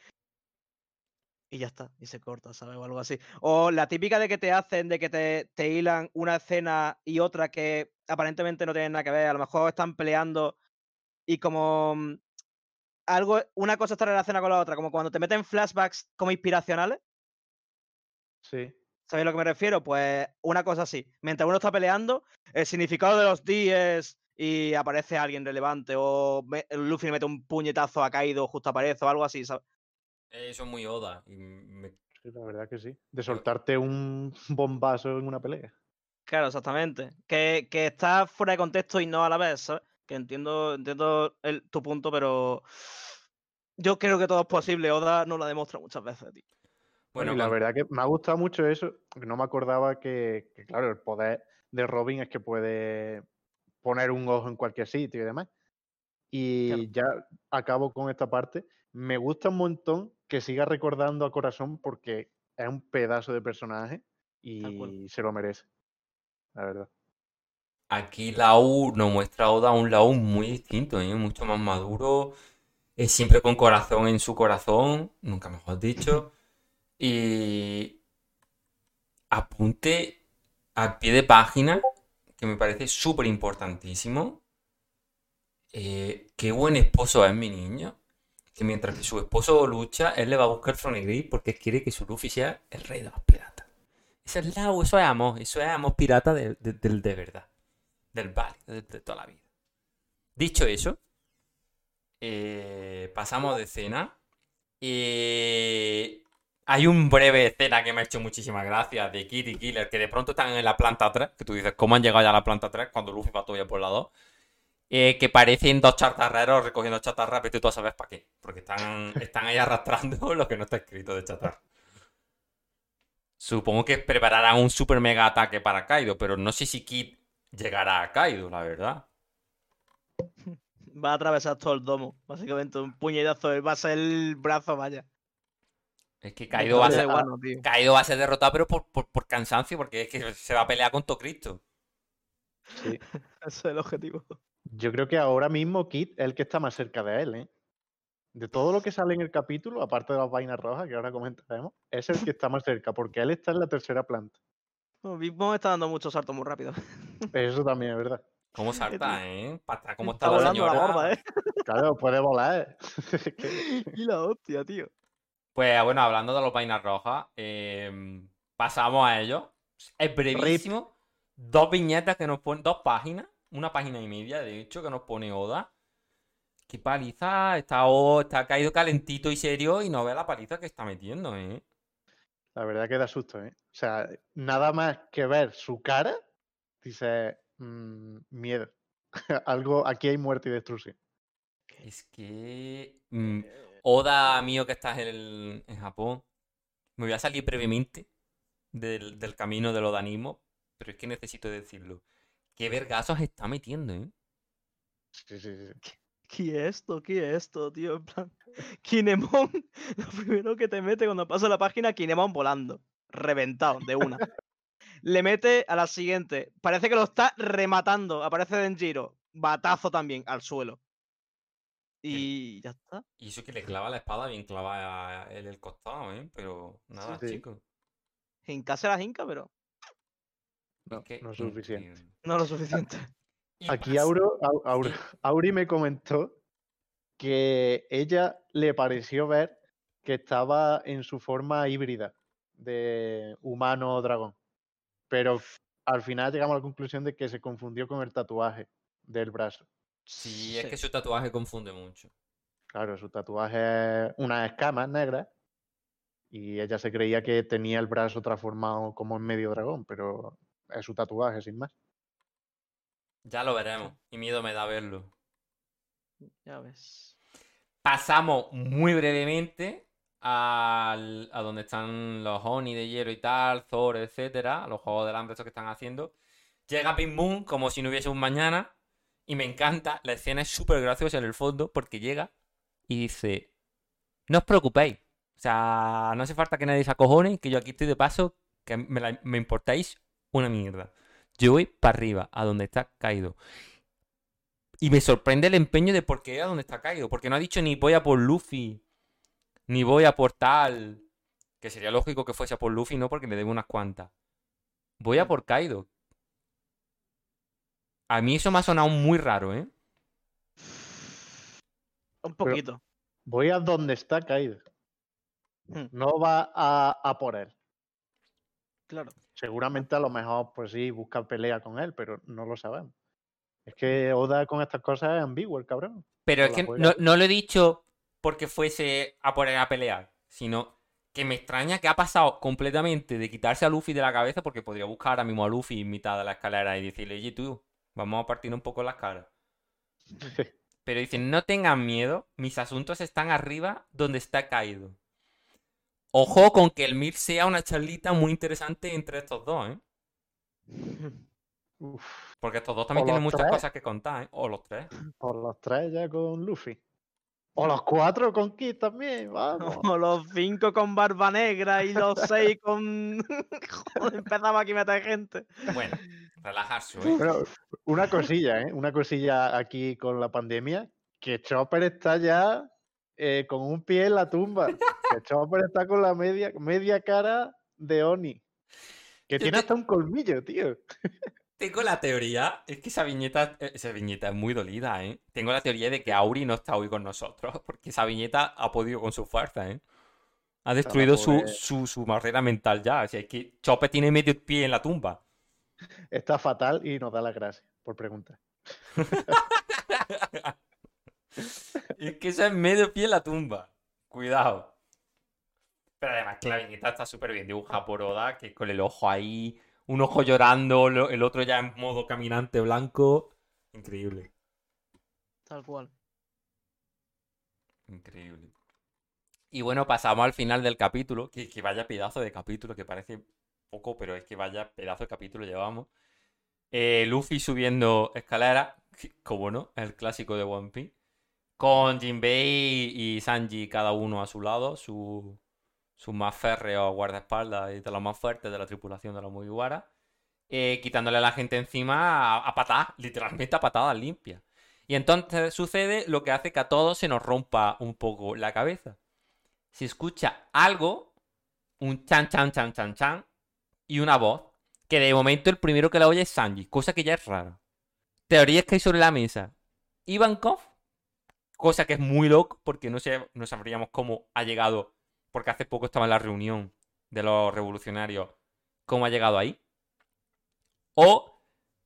Y ya está, y se corta, ¿sabes? O algo así. O la típica de que te hacen, de que te, te hilan una escena y otra que aparentemente no tienen nada que ver. A lo mejor están peleando y como. mm, Algo, una cosa está relacionada con la otra, como cuando te meten flashbacks como inspiracionales. Sí. ¿Sabéis a lo que me refiero? Pues una cosa así. Mientras uno está peleando, el significado de los días y aparece alguien relevante. O me- Luffy le mete un puñetazo a Kaido, justo aparece o algo así. ¿sabes? Eso es muy Oda. y me- Sí, la verdad que sí. De soltarte un bombazo en una pelea. Claro, exactamente. Que, que está fuera de contexto y no a la vez, ¿sabes? Que entiendo, entiendo el- tu punto, pero yo creo que todo es posible. Oda no lo ha demostrado muchas veces, tío. Bueno, Bueno, y la verdad que me ha gustado mucho eso, no me acordaba que, que, claro, el poder de Robin es que puede poner un ojo en cualquier sitio y demás. Y ya acabo con esta parte. Me gusta un montón que siga recordando a Corazón porque es un pedazo de personaje y se lo merece. La verdad. Aquí Lau nos muestra a Oda un Lau muy distinto, ¿eh? Mucho más maduro, eh, siempre con corazón en su corazón, nunca mejor dicho. Y apunte al pie de página, que me parece súper importantísimo. Eh, qué buen esposo es mi niño. Que mientras que su esposo lucha, él le va a buscar Phoneglyph porque quiere que su Luffy sea el rey de los piratas. Eso es Lau, eso es amor, eso es amor pirata de, de- del de verdad. Del de, de toda la vida. Dicho eso, eh, pasamos de escena. Eh, hay un breve escena que me ha hecho muchísimas gracias de Kid y Killer, que de pronto están en la planta 3, que tú dices, ¿cómo han llegado ya a la planta 3 cuando Luffy va todavía por la 2? Eh, que parecen dos chatarreros recogiendo chatarra, pero tú sabes para qué. Porque están, están ahí arrastrando lo que no está escrito de chatarra. Supongo que prepararán un super mega ataque para Kaido, pero no sé si Kid llegará a Kaido, la verdad. Va a atravesar todo el domo, básicamente. Un puñetazo, va a ser el brazo, vaya. Es que Kaido va a ser, tío. Kaido va a ser derrotado, pero por, por- por cansancio, porque es que se va a pelear con todo Cristo. Sí. Ese es el objetivo. Yo creo que ahora mismo Kit es el que está más cerca de él, ¿eh? De todo lo que sale en el capítulo, aparte de las vainas rojas que ahora comentaremos, es el que está más cerca, porque él está en la tercera planta. Bueno, Big Mom está dando muchos saltos muy rápido. Eso también es verdad. ¿Cómo salta, eh? ¿cómo está, Está la volando la señora? gorda, ¿eh? Claro, puede volar. Que- y la hostia, tío. Pues bueno, hablando de los vainas rojas, eh, pasamos a ello. Es brevísimo. Dos viñetas que nos ponen, dos páginas, una página y media, de hecho, que nos pone Oda. Qué paliza, está, está caído calentito y serio y no ve la paliza que está metiendo, ¿eh? La verdad que da susto, ¿eh? O sea, nada más que ver su cara, dice miedo. Algo, aquí hay muerte y destrucción. Es que. mm, Oda mío que estás en, el- en Japón. Me voy a salir brevemente del, del camino del odanismo, pero es que necesito decirlo. ¿Qué vergazos está metiendo, eh? Sí, sí, sí. ¿Qué es esto? ¿Qué es esto, tío? En plan, Kinemon, lo primero que te mete cuando pasa la página, Kinemon volando. Reventado, de una. Le mete a la siguiente. Parece que lo está rematando. Aparece Denjiro. Batazo también al suelo. Y ya está. Y eso que le clava la espada bien clavada en el costado, ¿eh? Pero nada, sí. chicos. Hinca se la hinca, pero No, que no es suficiente. no lo suficiente. Aquí Auro, Au- Auro- Auri me comentó que ella le pareció ver que estaba en su forma híbrida de humano dragón. Pero al final llegamos a la conclusión de que se confundió con el tatuaje del brazo. Sí, es que su tatuaje confunde mucho. Claro, su tatuaje es unas escamas negras y ella se creía que tenía el brazo transformado como en medio dragón, pero es su tatuaje sin más. Ya lo veremos. Y miedo me da verlo. Ya ves. Pasamos muy brevemente al- a donde están los Oni de hielo y tal, Thor, etcétera, los juegos del hambre estos que están haciendo. Llega Big Moon como si no hubiese un mañana. Y me encanta, la escena es súper graciosa en el fondo porque llega y dice: No os preocupéis. O sea, no hace falta que nadie se acojone, que yo aquí estoy de paso, que me, la- me importáis una mierda. Yo voy para arriba, a donde está caído. Y me sorprende el empeño de por qué a donde está caído. Porque no ha dicho ni voy a por Luffy, ni voy a por tal. Que sería lógico que fuese a por Luffy, no porque le debe unas cuantas. Voy a por Kaido. A mí eso me ha sonado muy raro, ¿eh? Un poquito. Voy a donde está caído. Hmm, No va a, a por él. Claro. Seguramente a lo mejor, pues sí, busca pelea con él, pero no lo sabemos. Es que Oda con estas cosas es ambiguo, el cabrón. Pero es Con que no, no lo he dicho porque fuese a poner a pelear, sino que me extraña que ha pasado completamente de quitarse a Luffy de la cabeza porque podría buscar ahora mismo a Luffy en mitad de la escalera y decirle, oye tú, vamos a partir un poco las caras. Pero dicen, no tengan miedo, mis asuntos están arriba donde está caído. Ojo con que el Mir sea una charlita muy interesante entre estos dos, ¿eh? Uf, Porque estos dos también O tienen muchas tres. cosas que contar, ¿eh? O los tres. por los tres ya con Luffy. O los cuatro con Kid también, vamos. O los cinco con barba negra y los seis con. Joder, empezaba aquí a meter gente. Bueno, relajarse, ¿eh? Bueno, una cosilla, ¿eh? Una cosilla aquí con la pandemia, que Chopper está ya eh, con un pie en la tumba. Que Chopper está con la media, media cara de Oni. Que tiene hasta un colmillo, tío. Tengo la teoría, es que esa viñeta, eh, esa viñeta es muy dolida, ¿eh? Tengo la teoría de que Auri no está hoy con nosotros, porque esa viñeta ha podido con su fuerza, ¿eh? Ha destruido su, su, su barrera mental ya. O sea, es que Chopper tiene medio pie en la tumba. Está fatal y nos da las gracias por preguntar. es que eso es medio pie en la tumba. Cuidado. Pero además que la viñeta está súper bien dibujada por Oda, que con el ojo ahí, un ojo llorando, lo- el otro ya en modo caminante blanco. Increíble. Tal cual. Increíble. Y bueno, pasamos al final del capítulo, que, que vaya pedazo de capítulo, que parece poco, pero es que vaya pedazo de capítulo llevamos. Eh, Luffy subiendo escalera, como no, el clásico de One Piece. Con Jinbei y Sanji cada uno a su lado, su, sus más férreos guardaespaldas y de los más fuertes de la tripulación de los Mugiwara. eh, quitándole a la gente encima a, a patadas, literalmente a patadas limpias. Y entonces sucede lo que hace que a todos se nos rompa un poco la cabeza. Se escucha algo, un chan chan chan chan chan, y una voz, que de momento el primero que la oye es Sanji, cosa que ya es rara. Teorías que hay sobre la mesa. Ivankov, cosa que es muy loco, porque no, sé, no sabríamos cómo ha llegado, porque hace poco estaba en la reunión de los revolucionarios, cómo ha llegado ahí. O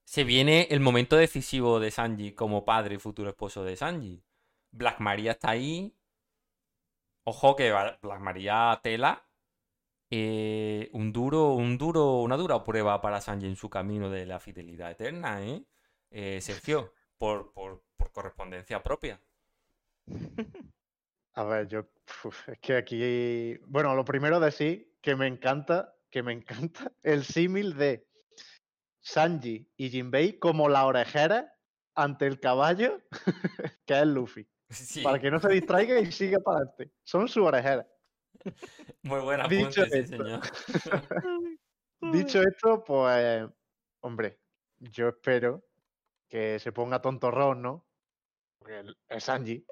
se viene el momento decisivo de Sanji como padre y futuro esposo de Sanji. Black Maria está ahí. Ojo que Black Maria tela. Eh, un duro, un duro, una dura prueba para Sanji en su camino de la fidelidad eterna, ¿eh? Eh, Sergio, por, por, por correspondencia propia. A ver, yo. uf, es que aquí. Bueno, lo primero decir que me encanta, que me encanta el símil de Sanji y Jinbei como la orejera ante el caballo, que es Luffy. Sí, Para que no se distraiga y siga para adelante. Son su orejera. Muy buena Dicho apunte, sí, esto. señor. Dicho esto, pues. Hombre, yo espero que se ponga tontorrón, ¿no? Porque el- es Sanji.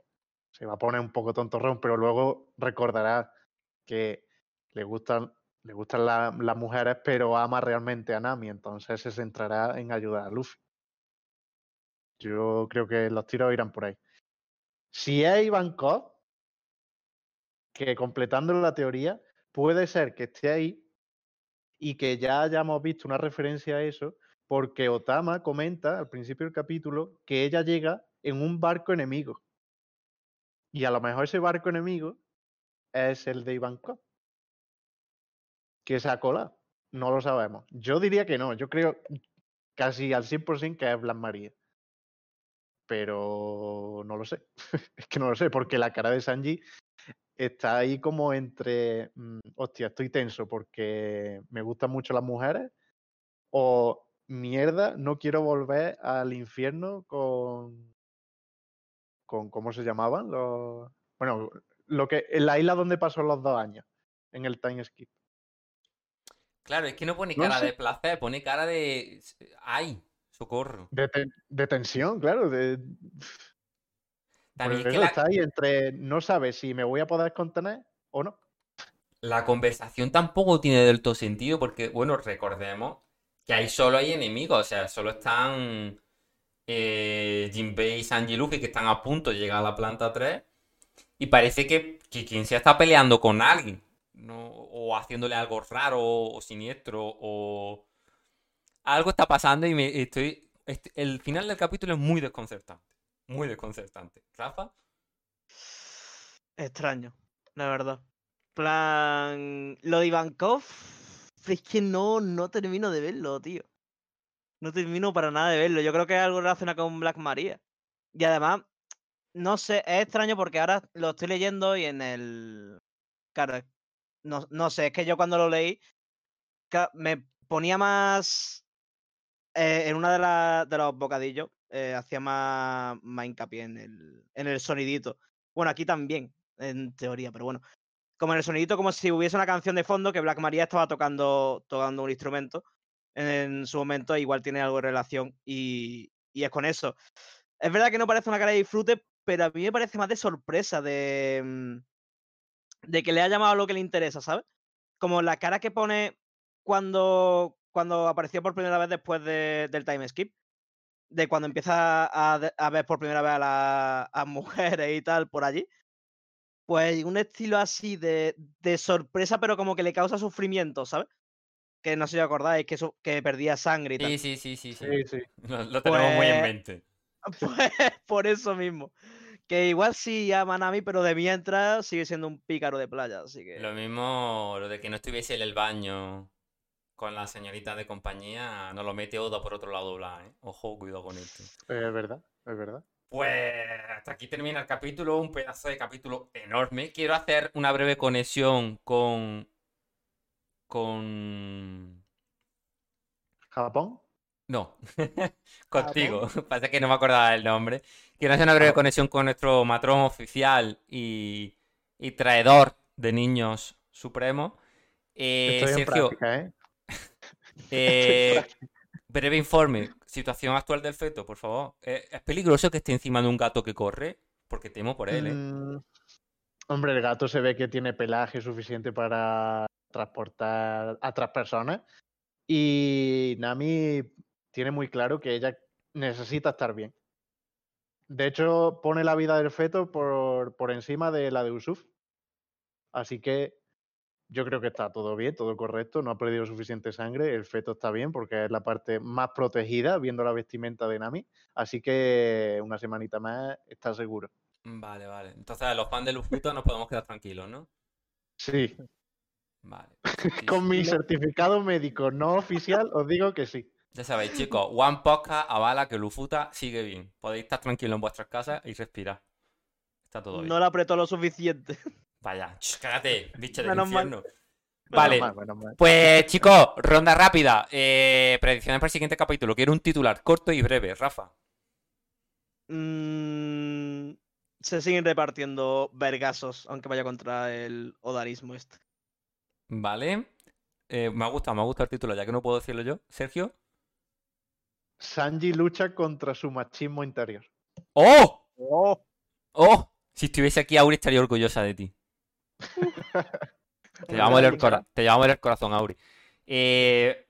Se va a poner un poco tontorrón, pero luego recordará que le gustan, le gustan la- las mujeres, pero ama realmente a Nami. Entonces se centrará en ayudar a Luffy. Yo creo que los tiros irán por ahí. Si es Ivankov, que completando la teoría, puede ser que esté ahí y que ya hayamos visto una referencia a eso, porque Otama comenta al principio del capítulo que ella llega en un barco enemigo. Y a lo mejor ese barco enemigo es el de Ivankov. Que se ha colado. No lo sabemos. Yo diría que no. Yo creo casi al 100% que es Blas María. Pero no lo sé. es que no lo sé, porque la cara de Sanji está ahí como entre, mm, hostia, estoy tenso porque me gustan mucho las mujeres o mierda, no quiero volver al infierno con, con ¿cómo se llamaban? Los, bueno, lo que, en la isla donde pasó los dos años, en el time skip. Claro, es que no pone No cara sé. de placer, pone cara de. ¡Ay! ¡Socorro! De, de tensión, claro. De, También por es que eso la, está ahí entre no sabe si me voy a poder contener o no. la conversación tampoco tiene del todo sentido, porque, bueno, recordemos que ahí solo hay enemigos, o sea, solo están eh, Jinbei y Sanji Luffy que están a punto de llegar a la planta 3. Y parece que, que quien sea está peleando con alguien. ¿no? O haciéndole algo raro o siniestro. O. Algo está pasando y me estoy. este- el final del capítulo es muy desconcertante. Muy desconcertante. Rafa, Extraño, la verdad. Plan. Lo de Ivankov. Es que no, no termino de verlo, tío. No termino para nada de verlo. Yo creo que es algo relacionado con Black Maria. Y además, no sé, es extraño porque ahora lo estoy leyendo y en el. Claro, no, no sé, es que yo cuando lo leí me ponía más. eh, en una de, las de los bocadillos eh, hacía más, más hincapié en el, en el sonidito. Bueno, aquí también, en teoría, pero bueno. Como en el sonidito, como si hubiese una canción de fondo que Black Maria estaba tocando, tocando un instrumento en su momento, igual tiene algo de relación y, y es con eso. Es verdad que no parece una cara de disfrute, pero a mí me parece más de sorpresa, de, mm, de que le ha llamado lo que le interesa, ¿sabes? Como la cara que pone cuando, cuando apareció por primera vez después de- del time skip. De cuando empieza a, a ver por primera vez a las a mujeres y tal por allí. Pues un estilo así de, de sorpresa, pero como que le causa sufrimiento, ¿sabes? Que no sé si os acordáis, que, eso, que perdía sangre y tal. Sí, sí, sí, sí, sí. Sí, sí. Lo, lo tenemos muy en Pues- mente. Pues por eso mismo. Que igual sí a Nami, pero de mientras sigue siendo un pícaro de playa, así que. Lo mismo, lo de que no estuviese en el baño con la señorita de compañía, nos lo mete Oda por otro lado, Bla, ¿eh? Ojo, cuidado con esto. Es verdad, es verdad. Pues hasta aquí termina el capítulo, un pedazo de capítulo enorme. Quiero hacer una breve conexión con. con. Japón. No, contigo. Pasa que no me acordaba el nombre. Quiero hacer una breve Ah. conexión con nuestro matrón oficial y, y traidor de niños supremo. Eh, Estoy en Sergio, práctica, ¿eh? Eh, breve informe. Situación actual del feto, por favor. Eh, ¿es peligroso que esté encima de un gato que corre? Porque temo por él, ¿eh? Mm, Hombre, el gato se ve que tiene pelaje suficiente para transportar a otras personas. Y Nami tiene muy claro que ella necesita estar bien. De hecho, pone la vida del feto por, por encima de la de Usuf. Así que yo creo que está todo bien, todo correcto. No ha perdido suficiente sangre. El feto está bien porque es la parte más protegida, viendo la vestimenta de Nami. Así que una semanita más está seguro. Vale, vale. Entonces, a los fans de Lufuto nos podemos quedar tranquilos, ¿no? Sí, Vale. con mi certificado médico no oficial os digo que sí. Ya sabéis, chicos, One Podcast avala que Lufuta sigue bien. Podéis estar tranquilos en vuestras casas y respirar. Está todo bien. No la apretó lo suficiente. Vaya, ch, cállate, bicho del mal. infierno. Menos Vale, mal, menos mal. pues chicos, ronda rápida. Eh, predicciones para el siguiente capítulo. Quiero un titular corto y breve, Rafa. Mm, se siguen repartiendo vergazos, aunque vaya contra el odarismo este. Vale. Eh, me ha gustado, me ha gustado el título, ya que no puedo decirlo yo. Sergio. Sanji lucha contra su machismo interior. ¡Oh! ¡Oh! ¡Oh! Si estuviese aquí, Auri estaría orgullosa de ti. Te llevamos el, cora- te llevamos el corazón, Auri. Eh,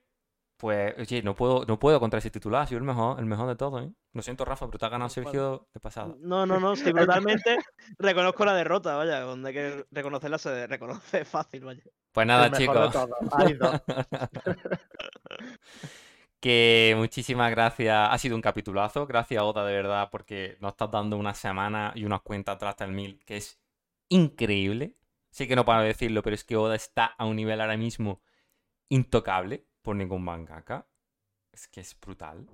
pues, oye, no puedo, no puedo contra ese titular, ha sido el mejor, el mejor de todos, ¿eh? Lo siento, Rafa, pero te ha ganado Sergio de pasada. No, no, no, sí, brutalmente reconozco la derrota, vaya, donde hay que reconocerla se reconoce fácil, vaya. Pues nada, El mejor de chicos. todos. Que muchísimas gracias. Ha sido un capitulazo. Gracias, Oda, de verdad, porque nos estás dando una semana y unas cuentas atrás hasta el mil, que es increíble. Sé que no para decirlo, pero es que Oda está a un nivel ahora mismo intocable por ningún mangaka. Es que es brutal.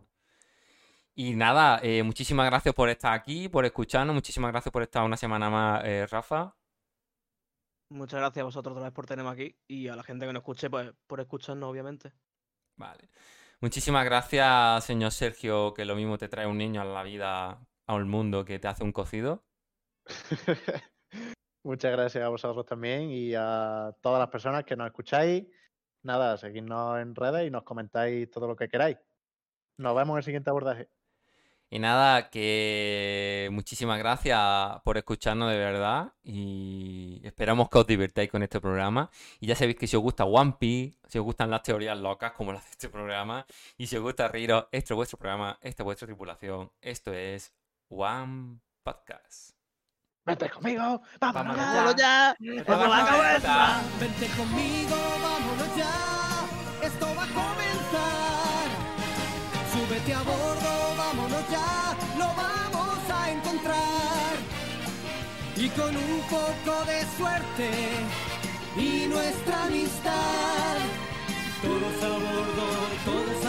Y nada, eh, muchísimas gracias por estar aquí, por escucharnos. Muchísimas gracias por estar una semana más, eh, Rafa. Muchas gracias a vosotros otra vez por tenerme aquí y a la gente que nos escuche, pues por escucharnos, obviamente. Vale. Muchísimas gracias, señor Sergio, que lo mismo te trae un niño a la vida, al mundo, que te hace un cocido. Muchas gracias a vosotros también y a todas las personas que nos escucháis. Nada, seguidnos en redes y nos comentáis todo lo que queráis. Nos vemos en el siguiente abordaje. Y nada, que muchísimas gracias por escucharnos de verdad y esperamos que os divirtáis con este programa. Y ya sabéis que si os gusta One Piece, si os gustan las teorías locas como las de este programa, y si os gusta reíros, este es vuestro programa, esta es vuestra tripulación, esto es One Podcast. Vete conmigo, vámonos. Vámonos ya. ya. ¡Vamos a la cabeza! Vente conmigo, vámonos ya. Esto va a comenzar. Súbete a bordo, vámonos ya. Lo vamos a encontrar. Y con un poco de suerte y nuestra amistad. Todos a bordo, todos